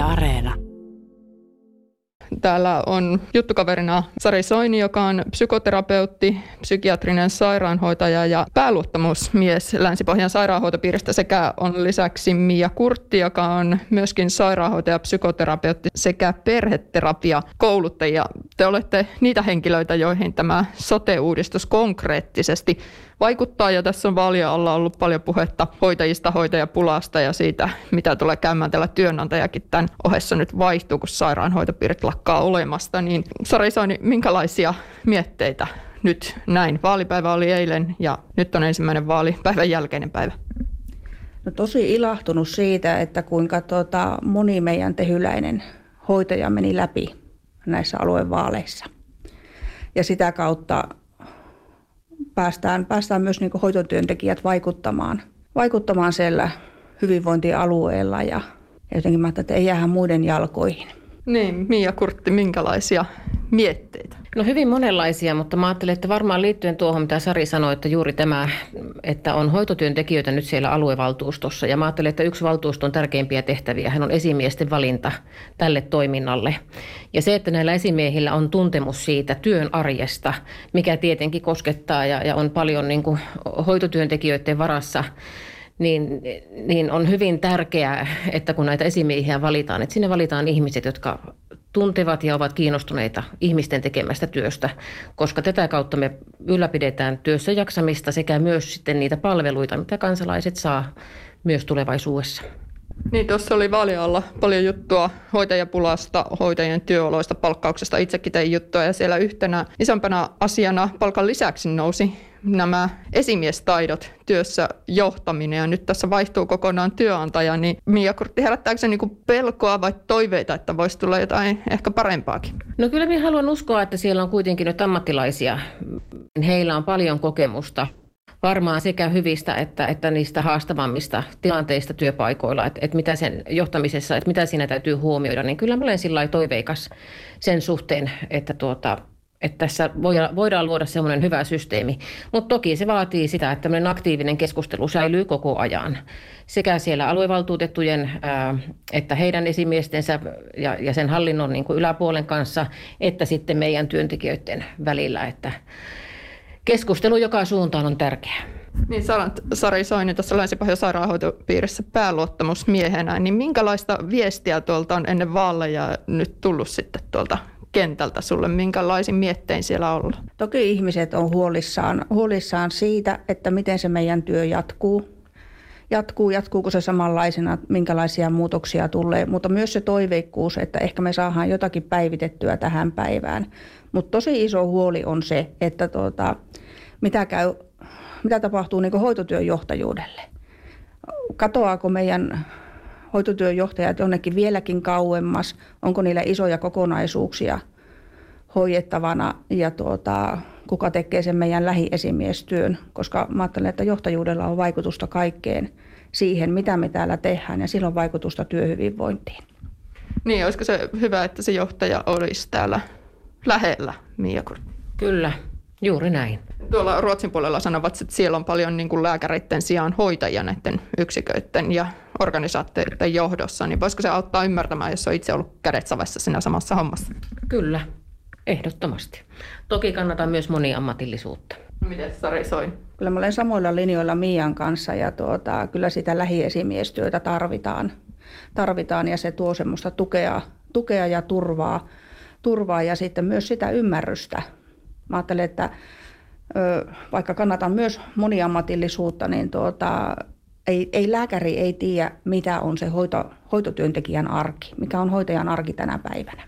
Areena. Täällä on juttukaverina Sari Soini, joka on psykoterapeutti, psykiatrinen sairaanhoitaja ja pääluottamusmies Länsi-Pohjan sairaanhoitopiiristä. Sekä on lisäksi Mia Kurtti, joka on myöskin sairaanhoitaja, psykoterapeutti sekä perheterapia kouluttajia. Te olette niitä henkilöitä, joihin tämä sote-uudistus konkreettisesti vaikuttaa. Ja tässä on vaalien alla ollut paljon puhetta hoitajista, hoitajapulasta ja siitä, mitä tulee käymään. Tällä työnantajakin tämän ohessa nyt vaihtuu, kun sairaanhoitopiirit lakkaa olemasta. Niin Sari Soini, minkälaisia mietteitä nyt näin? Vaalipäivä oli eilen ja nyt on ensimmäinen vaalipäivän jälkeinen päivä. No tosi ilahtunut siitä, että kuinka tuota, moni meidän tehyläinen hoitaja meni läpi näissä aluevaaleissa. Ja sitä kautta päästään, päästään myös niin hoitotyöntekijät vaikuttamaan, vaikuttamaan siellä hyvinvointialueella ja jotenkin mä että ei jäädä muiden jalkoihin. Niin, Mia Kurtti, minkälaisia mietteitä? No hyvin monenlaisia, mutta mä ajattelen, että varmaan liittyen tuohon, mitä Sari sanoi, että juuri tämä, että on hoitotyöntekijöitä nyt siellä aluevaltuustossa. Ja mä ajattelen, että yksi valtuuston tärkeimpiä tehtäviä hän on esimiesten valinta tälle toiminnalle. Ja se, että näillä esimiehillä on tuntemus siitä työn arjesta, mikä tietenkin koskettaa ja, ja on paljon niin kuin hoitotyöntekijöiden varassa, niin, niin on hyvin tärkeää, että kun näitä esimiehiä valitaan, että sinne valitaan ihmiset, jotka tuntevat ja ovat kiinnostuneita ihmisten tekemästä työstä, koska tätä kautta me ylläpidetään työssä jaksamista sekä myös sitten niitä palveluita, mitä kansalaiset saa myös tulevaisuudessa. Niin, tuossa oli vaalialla paljon juttua hoitajapulasta, hoitajien työoloista, palkkauksesta. Itsekin tein juttua ja siellä yhtenä isompana asiana palkan lisäksi nousi nämä esimiestaidot, työssä johtaminen ja nyt tässä vaihtuu kokonaan työnantaja, niin Mia Kurtti, herättääkö se niin pelkoa vai toiveita, että voisi tulla jotain ehkä parempaakin? No kyllä minä haluan uskoa, että siellä on kuitenkin nyt ammattilaisia. Heillä on paljon kokemusta varmaan sekä hyvistä että, että niistä haastavammista tilanteista työpaikoilla, että, että mitä sen johtamisessa, että mitä siinä täytyy huomioida, niin kyllä mä olen sillä toiveikas sen suhteen, että tuota, että tässä voidaan luoda semmoinen hyvä systeemi. Mutta toki se vaatii sitä, että tämmöinen aktiivinen keskustelu säilyy koko ajan. Sekä siellä aluevaltuutettujen ää, että heidän esimiestensä ja, sen hallinnon niin kuin yläpuolen kanssa, että sitten meidän työntekijöiden välillä. Että keskustelu joka suuntaan on tärkeää. Niin sanot Sari Soini tuossa Länsi-Pohjan sairaanhoitopiirissä pääluottamusmiehenä, niin minkälaista viestiä tuolta on ennen vaaleja nyt tullut sitten tuolta kentältä sulle? Minkälaisin miettein siellä olla? Toki ihmiset on huolissaan, huolissaan siitä, että miten se meidän työ jatkuu. Jatkuu, jatkuuko se samanlaisena, minkälaisia muutoksia tulee, mutta myös se toiveikkuus, että ehkä me saadaan jotakin päivitettyä tähän päivään. Mutta tosi iso huoli on se, että tuota, mitä, käy, mitä tapahtuu niin hoitotyön johtajuudelle. Katoaako meidän hoitotyöjohtajat jonnekin vieläkin kauemmas, onko niillä isoja kokonaisuuksia hoidettavana ja tuota, kuka tekee sen meidän lähiesimiestyön, koska mä ajattelen, että johtajuudella on vaikutusta kaikkeen siihen, mitä me täällä tehdään ja silloin vaikutusta työhyvinvointiin. Niin, olisiko se hyvä, että se johtaja olisi täällä lähellä, Mia Kyllä, juuri näin. Tuolla Ruotsin puolella sanovat, että siellä on paljon niin kuin lääkäreiden sijaan hoitajia näiden yksiköiden ja organisaatioiden johdossa, niin voisiko se auttaa ymmärtämään, jos on itse ollut kädet savessa siinä samassa hommassa? Kyllä, ehdottomasti. Toki kannattaa myös moniammatillisuutta. Miten Sari Soin? Kyllä mä olen samoilla linjoilla Mian kanssa ja tuota, kyllä sitä lähiesimiestyötä tarvitaan, tarvitaan ja se tuo semmoista tukea, tukea ja turvaa, turvaa ja sitten myös sitä ymmärrystä. Mä ajattelen, että vaikka kannatan myös moniammatillisuutta, niin tuota, ei, ei lääkäri ei tiedä, mitä on se hoito, hoitotyöntekijän arki, mikä on hoitajan arki tänä päivänä.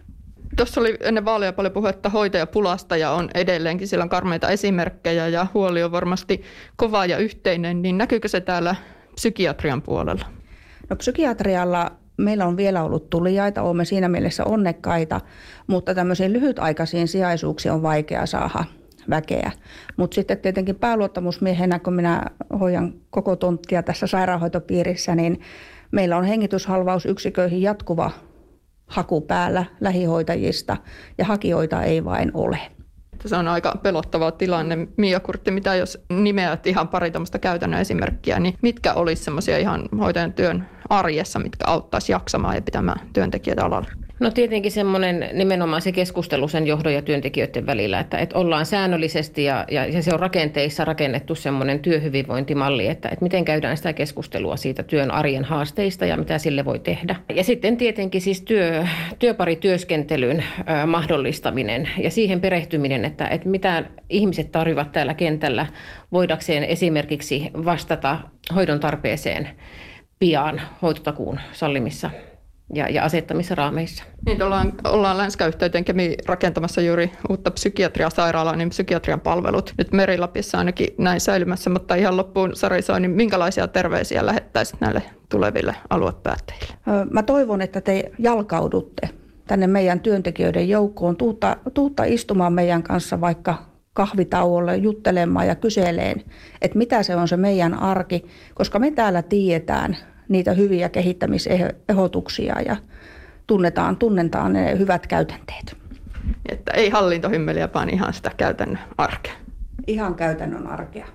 Tuossa oli ennen vaaleja paljon puhetta hoitajapulasta ja on edelleenkin, sillä on karmeita esimerkkejä ja huoli on varmasti kova ja yhteinen, niin näkyykö se täällä psykiatrian puolella? No psykiatrialla meillä on vielä ollut tulijaita, olemme siinä mielessä onnekkaita, mutta tämmöisiin lyhytaikaisiin sijaisuuksiin on vaikea saada väkeä. Mutta sitten tietenkin pääluottamusmiehenä, kun minä hoidan koko tonttia tässä sairaanhoitopiirissä, niin meillä on hengityshalvausyksiköihin jatkuva haku päällä lähihoitajista ja hakijoita ei vain ole. Se on aika pelottava tilanne. Mia Kurtti, mitä jos nimeät ihan pari tämmöistä käytännön esimerkkiä, niin mitkä olisi semmoisia ihan hoitajan työn arjessa, mitkä auttaisi jaksamaan ja pitämään työntekijöitä alalla? No tietenkin semmoinen nimenomaan se keskustelu sen johdon ja työntekijöiden välillä, että, että ollaan säännöllisesti ja, ja, ja se on rakenteissa rakennettu semmoinen työhyvinvointimalli, että, että miten käydään sitä keskustelua siitä työn arjen haasteista ja mitä sille voi tehdä. Ja sitten tietenkin siis työ, työparityöskentelyn ö, mahdollistaminen ja siihen perehtyminen, että, että mitä ihmiset tarvitsevat täällä kentällä voidakseen esimerkiksi vastata hoidon tarpeeseen pian hoitotakuun sallimissa ja, ja asettamissa raameissa. Niin, ollaan, ollaan Länskäyhteyteen Kemi rakentamassa juuri uutta psykiatriasairaalaa, niin psykiatrian palvelut nyt Merilapissa ainakin näin säilymässä, mutta ihan loppuun Sari Soini, minkälaisia terveisiä lähettäisit näille tuleville aluepäättäjille? Mä toivon, että te jalkaudutte tänne meidän työntekijöiden joukkoon, tuutta, tuutta istumaan meidän kanssa vaikka kahvitauolle juttelemaan ja kyseleen, että mitä se on se meidän arki, koska me täällä tiedetään niitä hyviä kehittämisehdotuksia ja tunnetaan, tunnetaan ne hyvät käytänteet. Että ei hallintohimmeliä, vaan ihan sitä käytännön arkea. Ihan käytännön arkea.